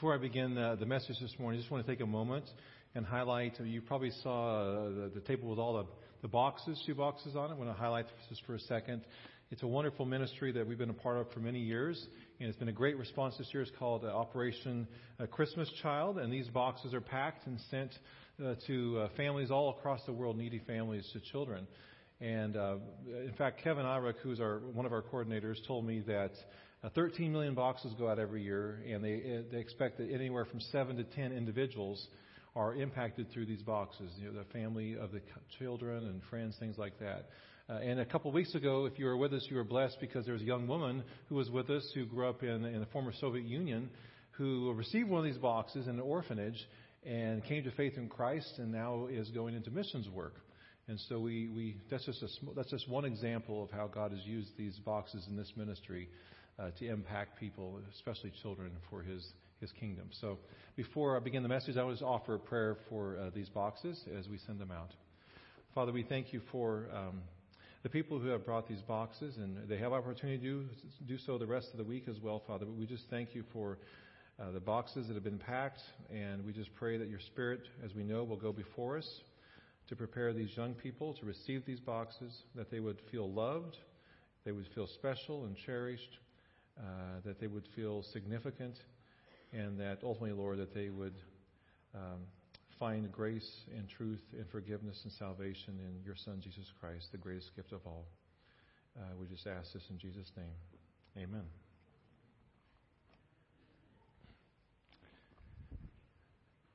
Before I begin uh, the message this morning, I just want to take a moment and highlight. You probably saw uh, the, the, table with all the, the boxes, shoe boxes on it. I want to highlight this for a second. It's a wonderful ministry that we've been a part of for many years, and it's been a great response this year. It's called uh, Operation uh, Christmas Child, and these boxes are packed and sent to families all across the world, needy families to children. And uh, in fact, Kevin Irick, who's our, one of our coordinators, told me that uh, 13 million boxes go out every year, and they, uh, they expect that anywhere from 7 to 10 individuals are impacted through these boxes. You know, the family of the children and friends, things like that. Uh, and a couple of weeks ago, if you were with us, you were blessed because there was a young woman who was with us who grew up in, in the former Soviet Union who received one of these boxes in an orphanage and came to faith in Christ and now is going into missions work. And so we, we that's just a, that's just one example of how God has used these boxes in this ministry uh, to impact people, especially children, for His His kingdom. So, before I begin the message, I always offer a prayer for uh, these boxes as we send them out. Father, we thank you for um, the people who have brought these boxes, and they have opportunity to do, do so the rest of the week as well, Father. But we just thank you for uh, the boxes that have been packed, and we just pray that your Spirit, as we know, will go before us to prepare these young people to receive these boxes, that they would feel loved, they would feel special and cherished, uh, that they would feel significant, and that ultimately, Lord, that they would um, find grace and truth and forgiveness and salvation in your Son, Jesus Christ, the greatest gift of all. Uh, we just ask this in Jesus' name. Amen.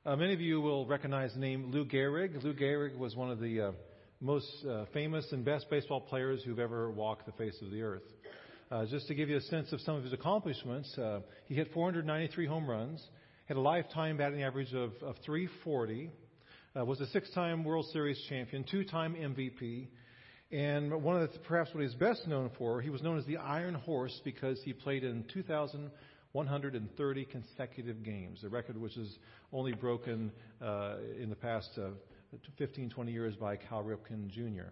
Uh, many of you will recognize the name Lou Gehrig. Lou Gehrig was one of the uh, most uh, famous and best baseball players who've ever walked the face of the earth. Uh, just to give you a sense of some of his accomplishments, uh, he hit 493 home runs, had a lifetime batting average of, of 340, uh, was a six-time World Series champion, two-time MVP, and one of the, perhaps what he's best known for, he was known as the Iron Horse because he played in 2,130 consecutive games, a record which is only broken uh, in the past uh, 15, 20 years by Cal Ripken Jr.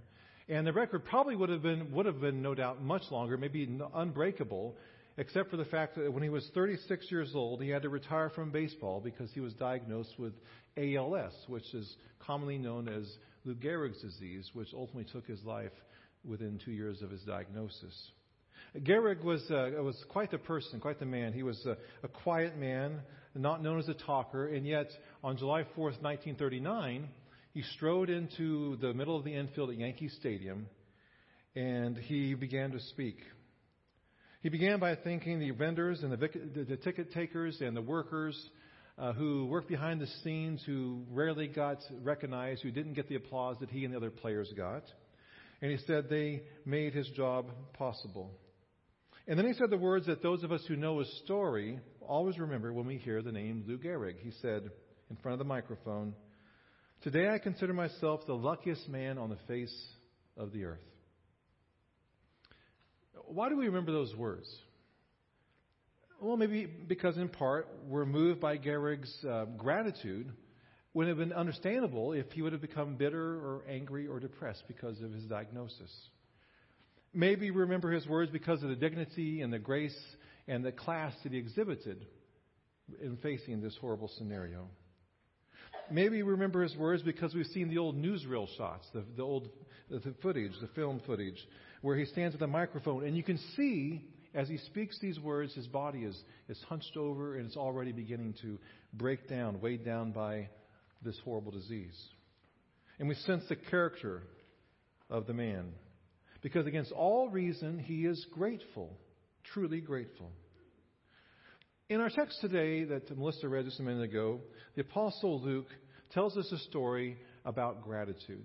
And the record probably would have been, would have been no doubt much longer, maybe unbreakable, except for the fact that when he was 36 years old, he had to retire from baseball because he was diagnosed with ALS, which is commonly known as Lou Gehrig's disease, which ultimately took his life within two years of his diagnosis. Gehrig was, uh, was quite the person, quite the man. He was a, a quiet man, not known as a talker, and yet on July 4th, 1939, he strode into the middle of the infield at Yankee Stadium and he began to speak. He began by thanking the vendors and the, the, ticket takers and the workers uh, who worked behind the scenes, who rarely got recognized, who didn't get the applause that he and the other players got. And he said they made his job possible. And then he said the words that those of us who know his story always remember when we hear the name Lou Gehrig. He said in front of the microphone, Today I consider myself the luckiest man on the face of the earth. Why do we remember those words? Well, maybe because in part we're moved by Gehrig's uh, gratitude. Would have been understandable if he would have become bitter or angry or depressed because of his diagnosis. Maybe we remember his words because of the dignity and the grace and the class that he exhibited in facing this horrible scenario. Maybe remember his words because we've seen the old newsreel shots, the, the old the footage, the film footage, where he stands with a microphone, and you can see as he speaks these words, his body is, is hunched over and it's already beginning to break down, weighed down by this horrible disease. And we sense the character of the man. Because against all reason, he is grateful, truly grateful. In our text today that Melissa read just a minute ago, the Apostle Luke tells us a story about gratitude.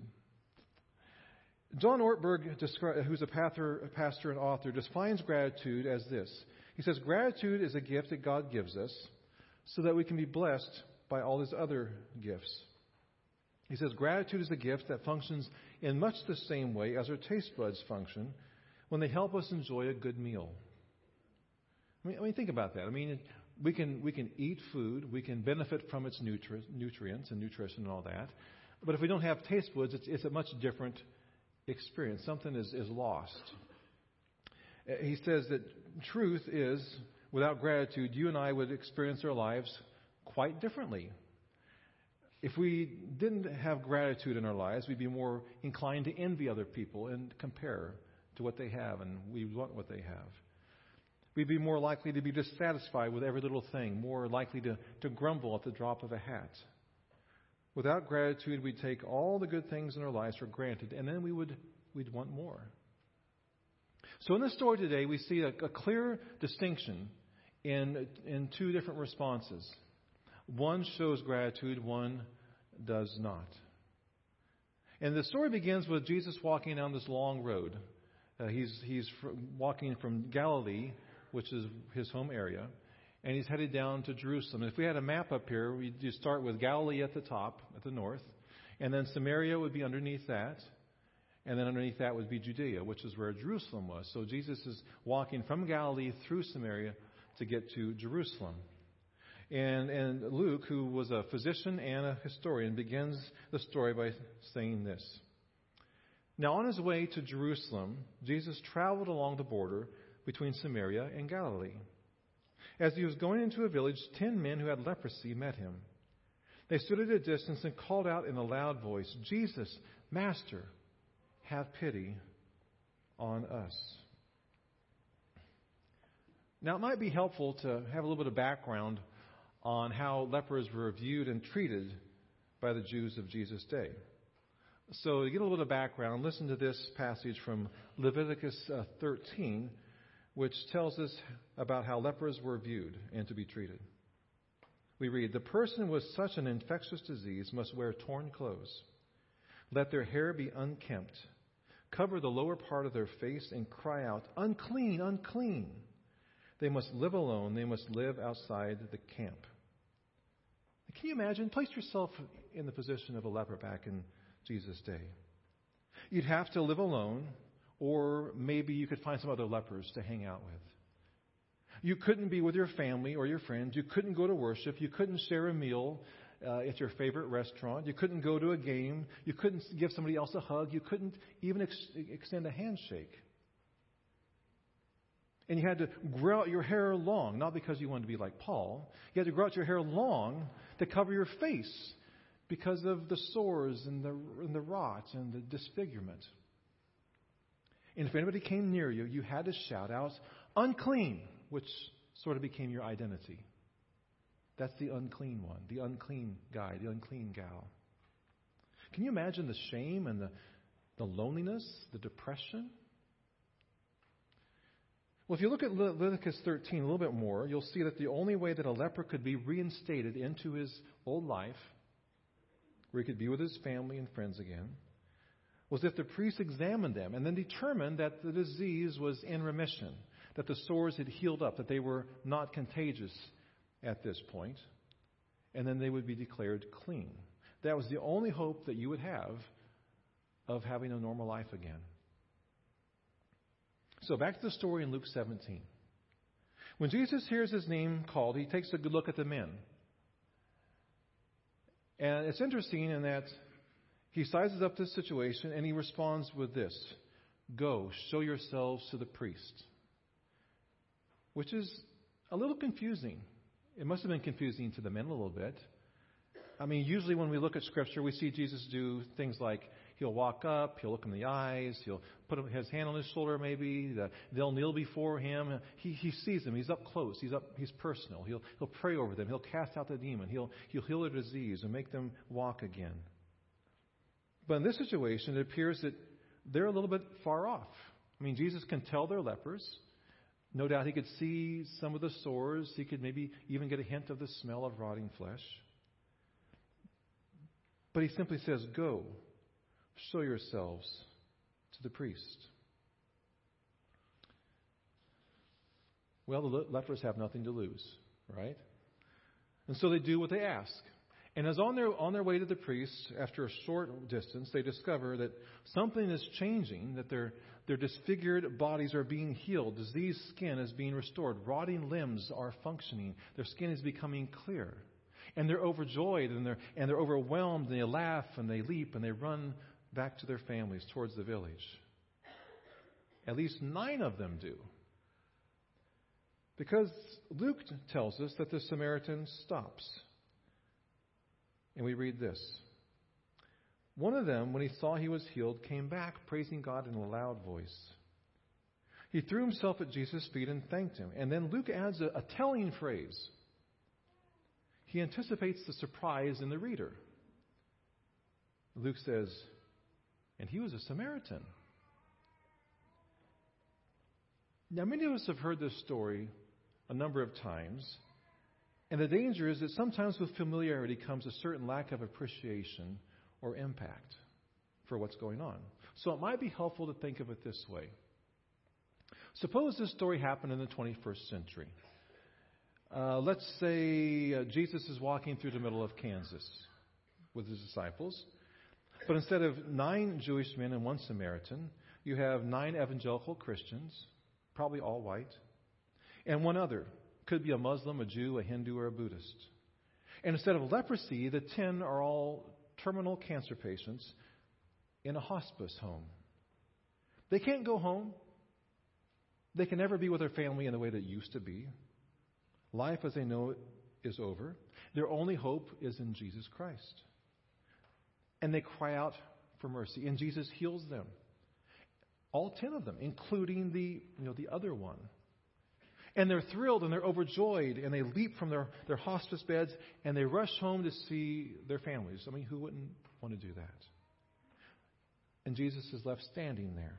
John Ortberg, who's a pastor and author, defines gratitude as this. He says, Gratitude is a gift that God gives us so that we can be blessed by all his other gifts. He says, Gratitude is a gift that functions in much the same way as our taste buds function when they help us enjoy a good meal. I mean, I mean, think about that. I mean, we can, we can eat food, we can benefit from its nutri- nutrients and nutrition and all that. But if we don't have taste buds, it's, it's a much different experience. Something is, is lost. Uh, he says that truth is, without gratitude, you and I would experience our lives quite differently. If we didn't have gratitude in our lives, we'd be more inclined to envy other people and compare to what they have, and we want what they have. We'd be more likely to be dissatisfied with every little thing, more likely to, to grumble at the drop of a hat. Without gratitude, we'd take all the good things in our lives for granted, and then we would we'd want more. So in this story today, we see a, a clear distinction in, in two different responses. One shows gratitude, one does not. And the story begins with Jesus walking down this long road. Uh, he's he's fr- walking from Galilee, which is his home area, and he's headed down to Jerusalem. If we had a map up here, we'd start with Galilee at the top, at the north, and then Samaria would be underneath that, and then underneath that would be Judea, which is where Jerusalem was. So Jesus is walking from Galilee through Samaria to get to Jerusalem. And, and Luke, who was a physician and a historian, begins the story by saying this. Now, on his way to Jerusalem, Jesus traveled along the border between Samaria and Galilee. As he was going into a village, ten men who had leprosy met him. They stood at a distance and called out in a loud voice, Jesus, Master, have pity on us. Now, it might be helpful to have a little bit of background on how lepers were viewed and treated by the Jews of Jesus' day. So, to get a little bit of background, listen to this passage from Leviticus uh, 13, which tells us about how lepers were viewed and to be treated. We read The person with such an infectious disease must wear torn clothes. Let their hair be unkempt. Cover the lower part of their face and cry out, Unclean, unclean. They must live alone. They must live outside the camp. Can you imagine? Place yourself in the position of a leper back in Jesus' day. You'd have to live alone, or maybe you could find some other lepers to hang out with. You couldn't be with your family or your friends. You couldn't go to worship. You couldn't share a meal uh, at your favorite restaurant. You couldn't go to a game. You couldn't give somebody else a hug. You couldn't even ex- extend a handshake. And you had to grow out your hair long, not because you wanted to be like Paul. You had to grow out your hair long to cover your face because of the sores and the, and the rot and the disfigurement. And if anybody came near you, you had to shout out, unclean, which sort of became your identity. That's the unclean one, the unclean guy, the unclean gal. Can you imagine the shame and the, the loneliness, the depression? Well, if you look at Leviticus 13 a little bit more, you'll see that the only way that a leper could be reinstated into his old life, where he could be with his family and friends again, was if the priest examined them and then determined that the disease was in remission, that the sores had healed up, that they were not contagious at this point, and then they would be declared clean. That was the only hope that you would have of having a normal life again. So back to the story in Luke 17. When Jesus hears his name called, he takes a good look at the men. And it's interesting in that he sizes up this situation and he responds with this Go, show yourselves to the priest. Which is a little confusing. It must have been confusing to the men a little bit. I mean, usually when we look at Scripture, we see Jesus do things like He'll walk up, he'll look in the eyes, he'll put his hand on his shoulder maybe, they'll kneel before him. He, he sees them, he's up close, he's up, he's personal. He'll, he'll pray over them, he'll cast out the demon, he'll, he'll heal their disease and make them walk again. But in this situation, it appears that they're a little bit far off. I mean, Jesus can tell they're lepers. No doubt he could see some of the sores. He could maybe even get a hint of the smell of rotting flesh. But he simply says, Go, Show yourselves to the priest. Well, the lepers have nothing to lose, right? And so they do what they ask. And as on their, on their way to the priest, after a short distance, they discover that something is changing, that their, their disfigured bodies are being healed, diseased skin is being restored, rotting limbs are functioning, their skin is becoming clear. And they're overjoyed and they're, and they're overwhelmed and they laugh and they leap and they run back to their families towards the village. At least nine of them do. Because Luke tells us that the Samaritan stops And we read this One of them, when he saw he was healed, came back, praising God in a loud voice. He threw himself at Jesus' feet and thanked him. And then Luke adds a, a telling phrase. He anticipates the surprise in the reader. Luke says, and he was a Samaritan. Now, many of us have heard this story a number of times, and the danger is that sometimes with familiarity comes a certain lack of appreciation or impact for what's going on. So it might be helpful to think of it this way. Suppose this story happened in the 21st century. Uh, let's say uh, Jesus is walking through the middle of Kansas with his disciples, but instead of nine Jewish men and one Samaritan, you have nine evangelical Christians, probably all white, and one other. Could be a Muslim, a Jew, a Hindu, or a Buddhist. And instead of leprosy, the ten are all terminal cancer patients in a hospice home. They can't go home. They can never be with their family in the way that used to be. Life as they know it is over. Their only hope is in Jesus Christ. And they cry out for mercy, and Jesus heals them. All ten of them, including the, you know, the other one. And they're thrilled and they're overjoyed, and they leap from their, their hospice beds and they rush home to see their families. I mean, who wouldn't want to do that? And Jesus is left standing there.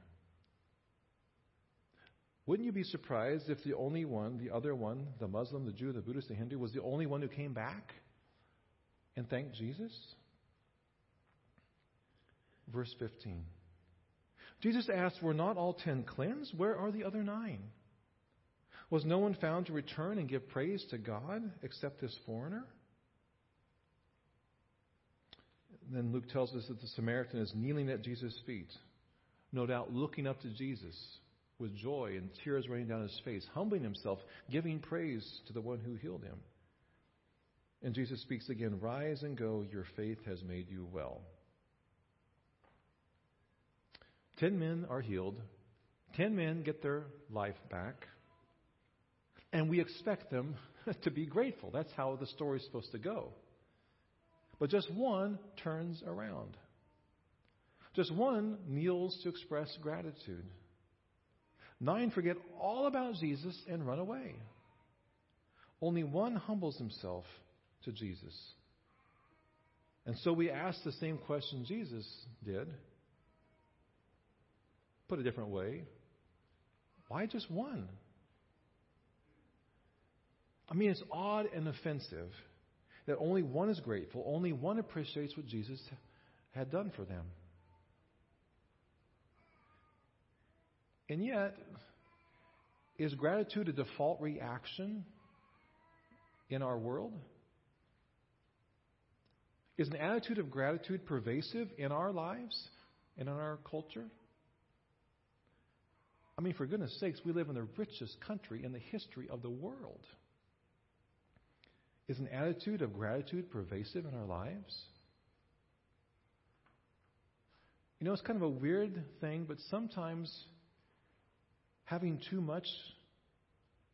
Wouldn't you be surprised if the only one, the other one, the Muslim, the Jew, the Buddhist, the Hindu, was the only one who came back and thanked Jesus? Verse 15. Jesus asked, Were not all ten cleansed? Where are the other nine? Was no one found to return and give praise to God except this foreigner? Then Luke tells us that the Samaritan is kneeling at Jesus' feet, no doubt looking up to Jesus with joy and tears running down his face, humbling himself, giving praise to the one who healed him. And Jesus speaks again Rise and go, your faith has made you well. Ten men are healed, ten men get their life back, and we expect them to be grateful. That's how the story is supposed to go. But just one turns around. Just one kneels to express gratitude. Nine forget all about Jesus and run away. Only one humbles himself to Jesus. And so we ask the same question Jesus did. Put a different way. Why just one? I mean, it's odd and offensive that only one is grateful, only one appreciates what Jesus had done for them. And yet, is gratitude a default reaction in our world? Is an attitude of gratitude pervasive in our lives and in our culture? I mean, for goodness sakes, we live in the richest country in the history of the world. Is an attitude of gratitude pervasive in our lives? You know, it's kind of a weird thing, but sometimes having too much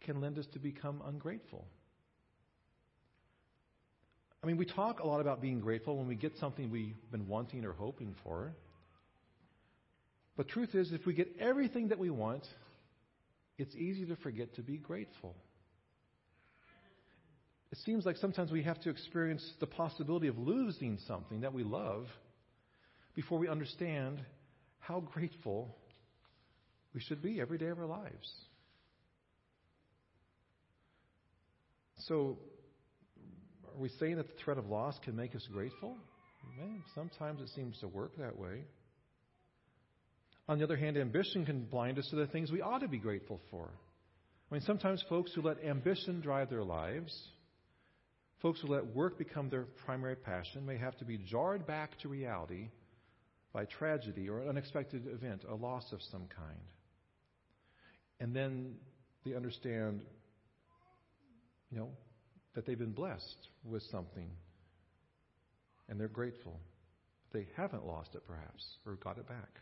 can lend us to become ungrateful. I mean, we talk a lot about being grateful when we get something we've been wanting or hoping for. But truth is, if we get everything that we want, it's easy to forget to be grateful. It seems like sometimes we have to experience the possibility of losing something that we love before we understand how grateful we should be every day of our lives. So, are we saying that the threat of loss can make us grateful? Man, sometimes it seems to work that way. On the other hand, ambition can blind us to the things we ought to be grateful for. I mean, sometimes folks who let ambition drive their lives, folks who let work become their primary passion, may have to be jarred back to reality by tragedy or an unexpected event, a loss of some kind. And then they understand, you know, that they've been blessed with something. And they're grateful. They haven't lost it, perhaps, or got it back.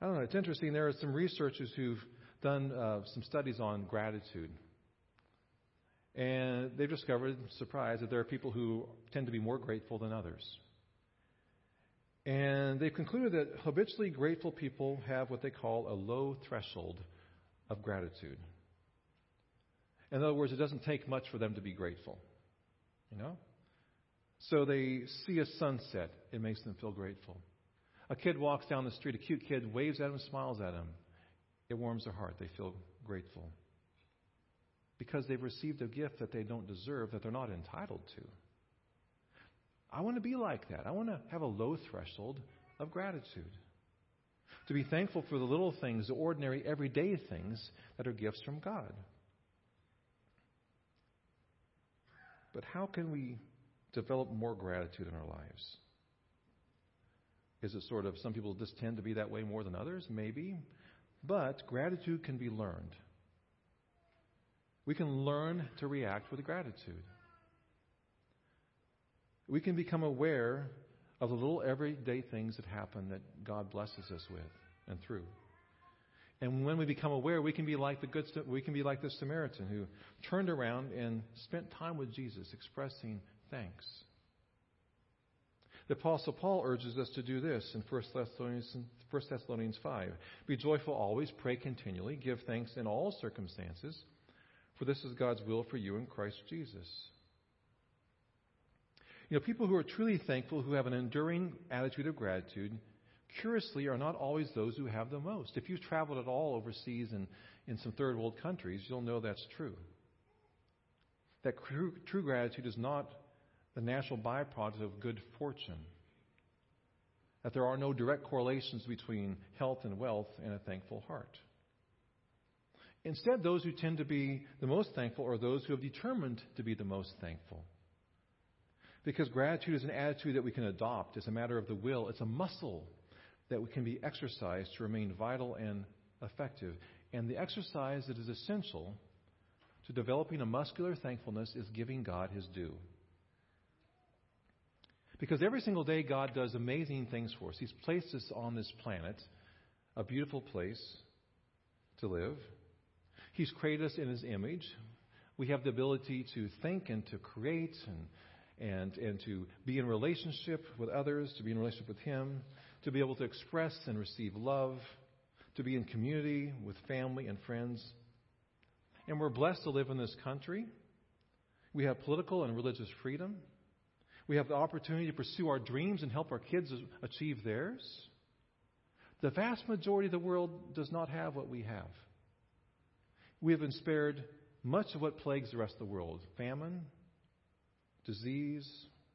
I don't know. It's interesting. There are some researchers who've done uh, some studies on gratitude. And they've discovered, surprise, that there are people who tend to be more grateful than others. And they've concluded that habitually grateful people have what they call a low threshold of gratitude. In other words, it doesn't take much for them to be grateful. You know? So they see a sunset, it makes them feel grateful. A kid walks down the street, a cute kid waves at him, smiles at him. It warms their heart. They feel grateful. Because they've received a gift that they don't deserve, that they're not entitled to. I want to be like that. I want to have a low threshold of gratitude. To be thankful for the little things, the ordinary, everyday things that are gifts from God. But how can we develop more gratitude in our lives? Is it sort of some people just tend to be that way more than others? Maybe. But gratitude can be learned. We can learn to react with gratitude. We can become aware of the little everyday things that happen that God blesses us with and through. And when we become aware, we can be like the good, we can be like the Samaritan who turned around and spent time with Jesus, expressing thanks. The Apostle Paul urges us to do this in 1 Thessalonians, 1 Thessalonians 5. Be joyful always, pray continually, give thanks in all circumstances, for this is God's will for you in Christ Jesus. You know, people who are truly thankful, who have an enduring attitude of gratitude, curiously are not always those who have the most. If you've traveled at all overseas and in some third world countries, you'll know that's true. That true, true gratitude is not the natural byproduct of good fortune. That there are no direct correlations between health and wealth and a thankful heart. Instead, those who tend to be the most thankful are those who have determined to be the most thankful. Because gratitude is an attitude that we can adopt. It's a matter of the will. It's a muscle that can be exercised to remain vital and effective. And the exercise that is essential to developing a muscular thankfulness is giving God his due. Because every single day, God does amazing things for us. He's placed us on this planet, a beautiful place to live. He's created us in His image. We have the ability to think and to create and, and, and to be in relationship with others, to be in relationship with Him, to be able to express and receive love, to be in community with family and friends. And we're blessed to live in this country. We have political and religious freedom. We have the opportunity to pursue our dreams and help our kids achieve theirs. The vast majority of the world does not have what we have. We have been spared much of what plagues the rest of the world famine, disease,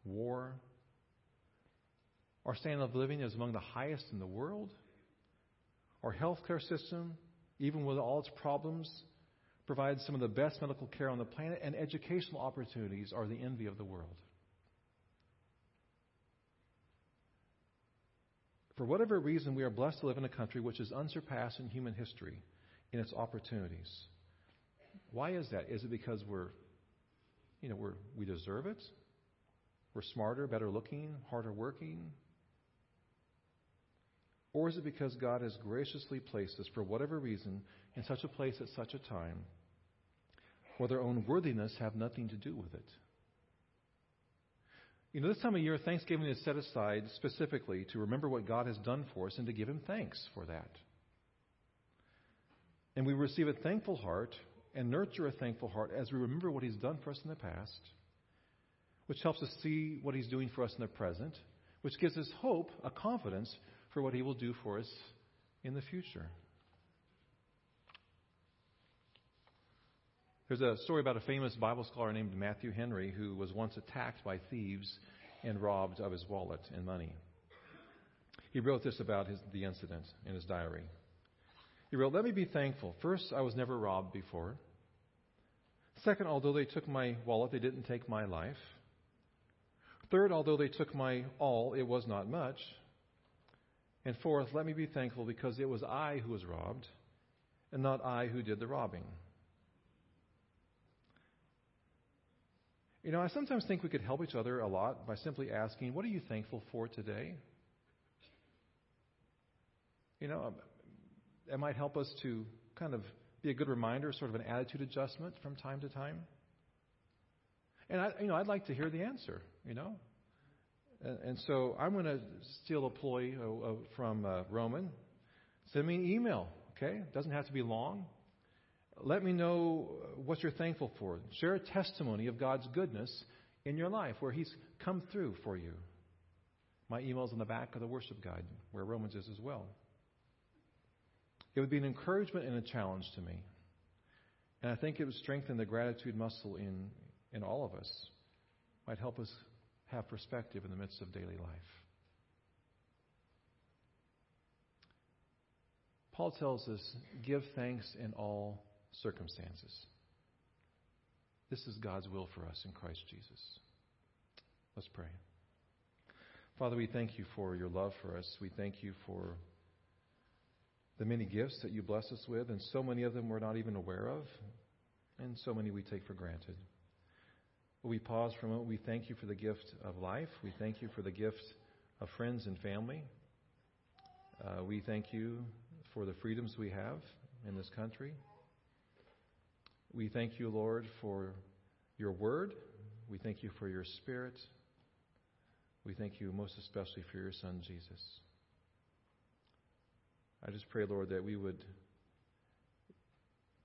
war. Our standard of living is among the highest in the world. Our healthcare system, even with all its problems, provides some of the best medical care on the planet, and educational opportunities are the envy of the world. For whatever reason, we are blessed to live in a country which is unsurpassed in human history in its opportunities. Why is that? Is it because we're, you know, we're, we deserve it? We're smarter, better looking, harder working? Or is it because God has graciously placed us, for whatever reason, in such a place at such a time where their own worthiness have nothing to do with it? You know, this time of year, Thanksgiving is set aside specifically to remember what God has done for us and to give Him thanks for that. And we receive a thankful heart and nurture a thankful heart as we remember what He's done for us in the past, which helps us see what He's doing for us in the present, which gives us hope, a confidence for what He will do for us in the future. There's a story about a famous Bible scholar named Matthew Henry who was once attacked by thieves and robbed of his wallet and money. He wrote this about his, the incident in his diary. He wrote, Let me be thankful. First, I was never robbed before. Second, although they took my wallet, they didn't take my life. Third, although they took my all, it was not much. And fourth, let me be thankful because it was I who was robbed and not I who did the robbing. You know, I sometimes think we could help each other a lot by simply asking, What are you thankful for today? You know, it might help us to kind of be a good reminder, sort of an attitude adjustment from time to time. And I, you know, I'd like to hear the answer. You know, and, and so I'm going to steal a ploy uh, uh, from uh, Roman. Send me an email. Okay, it doesn't have to be long. Let me know what you're thankful for. Share a testimony of God's goodness in your life where He's come through for you. My email's on the back of the worship guide, where Romans is as well. It would be an encouragement and a challenge to me. And I think it would strengthen the gratitude muscle in, in all of us. Might help us have perspective in the midst of daily life. Paul tells us, give thanks in all circumstances. This is God's will for us in Christ Jesus. Let's pray. Father, we thank you for your love for us. We thank you for the many gifts that you bless us with, and so many of them we're not even aware of, and so many we take for granted. We pause for a moment. We thank you for the gift of life. We thank you for the gift of friends and family. Uh, we thank you for the freedoms we have in this country. We thank you, Lord, for your word. We thank you for your spirit. We thank you most especially for your son, Jesus. I just pray, Lord, that we would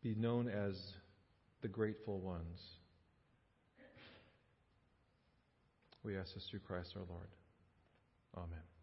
be known as the grateful ones. We ask this through Christ our Lord. Amen.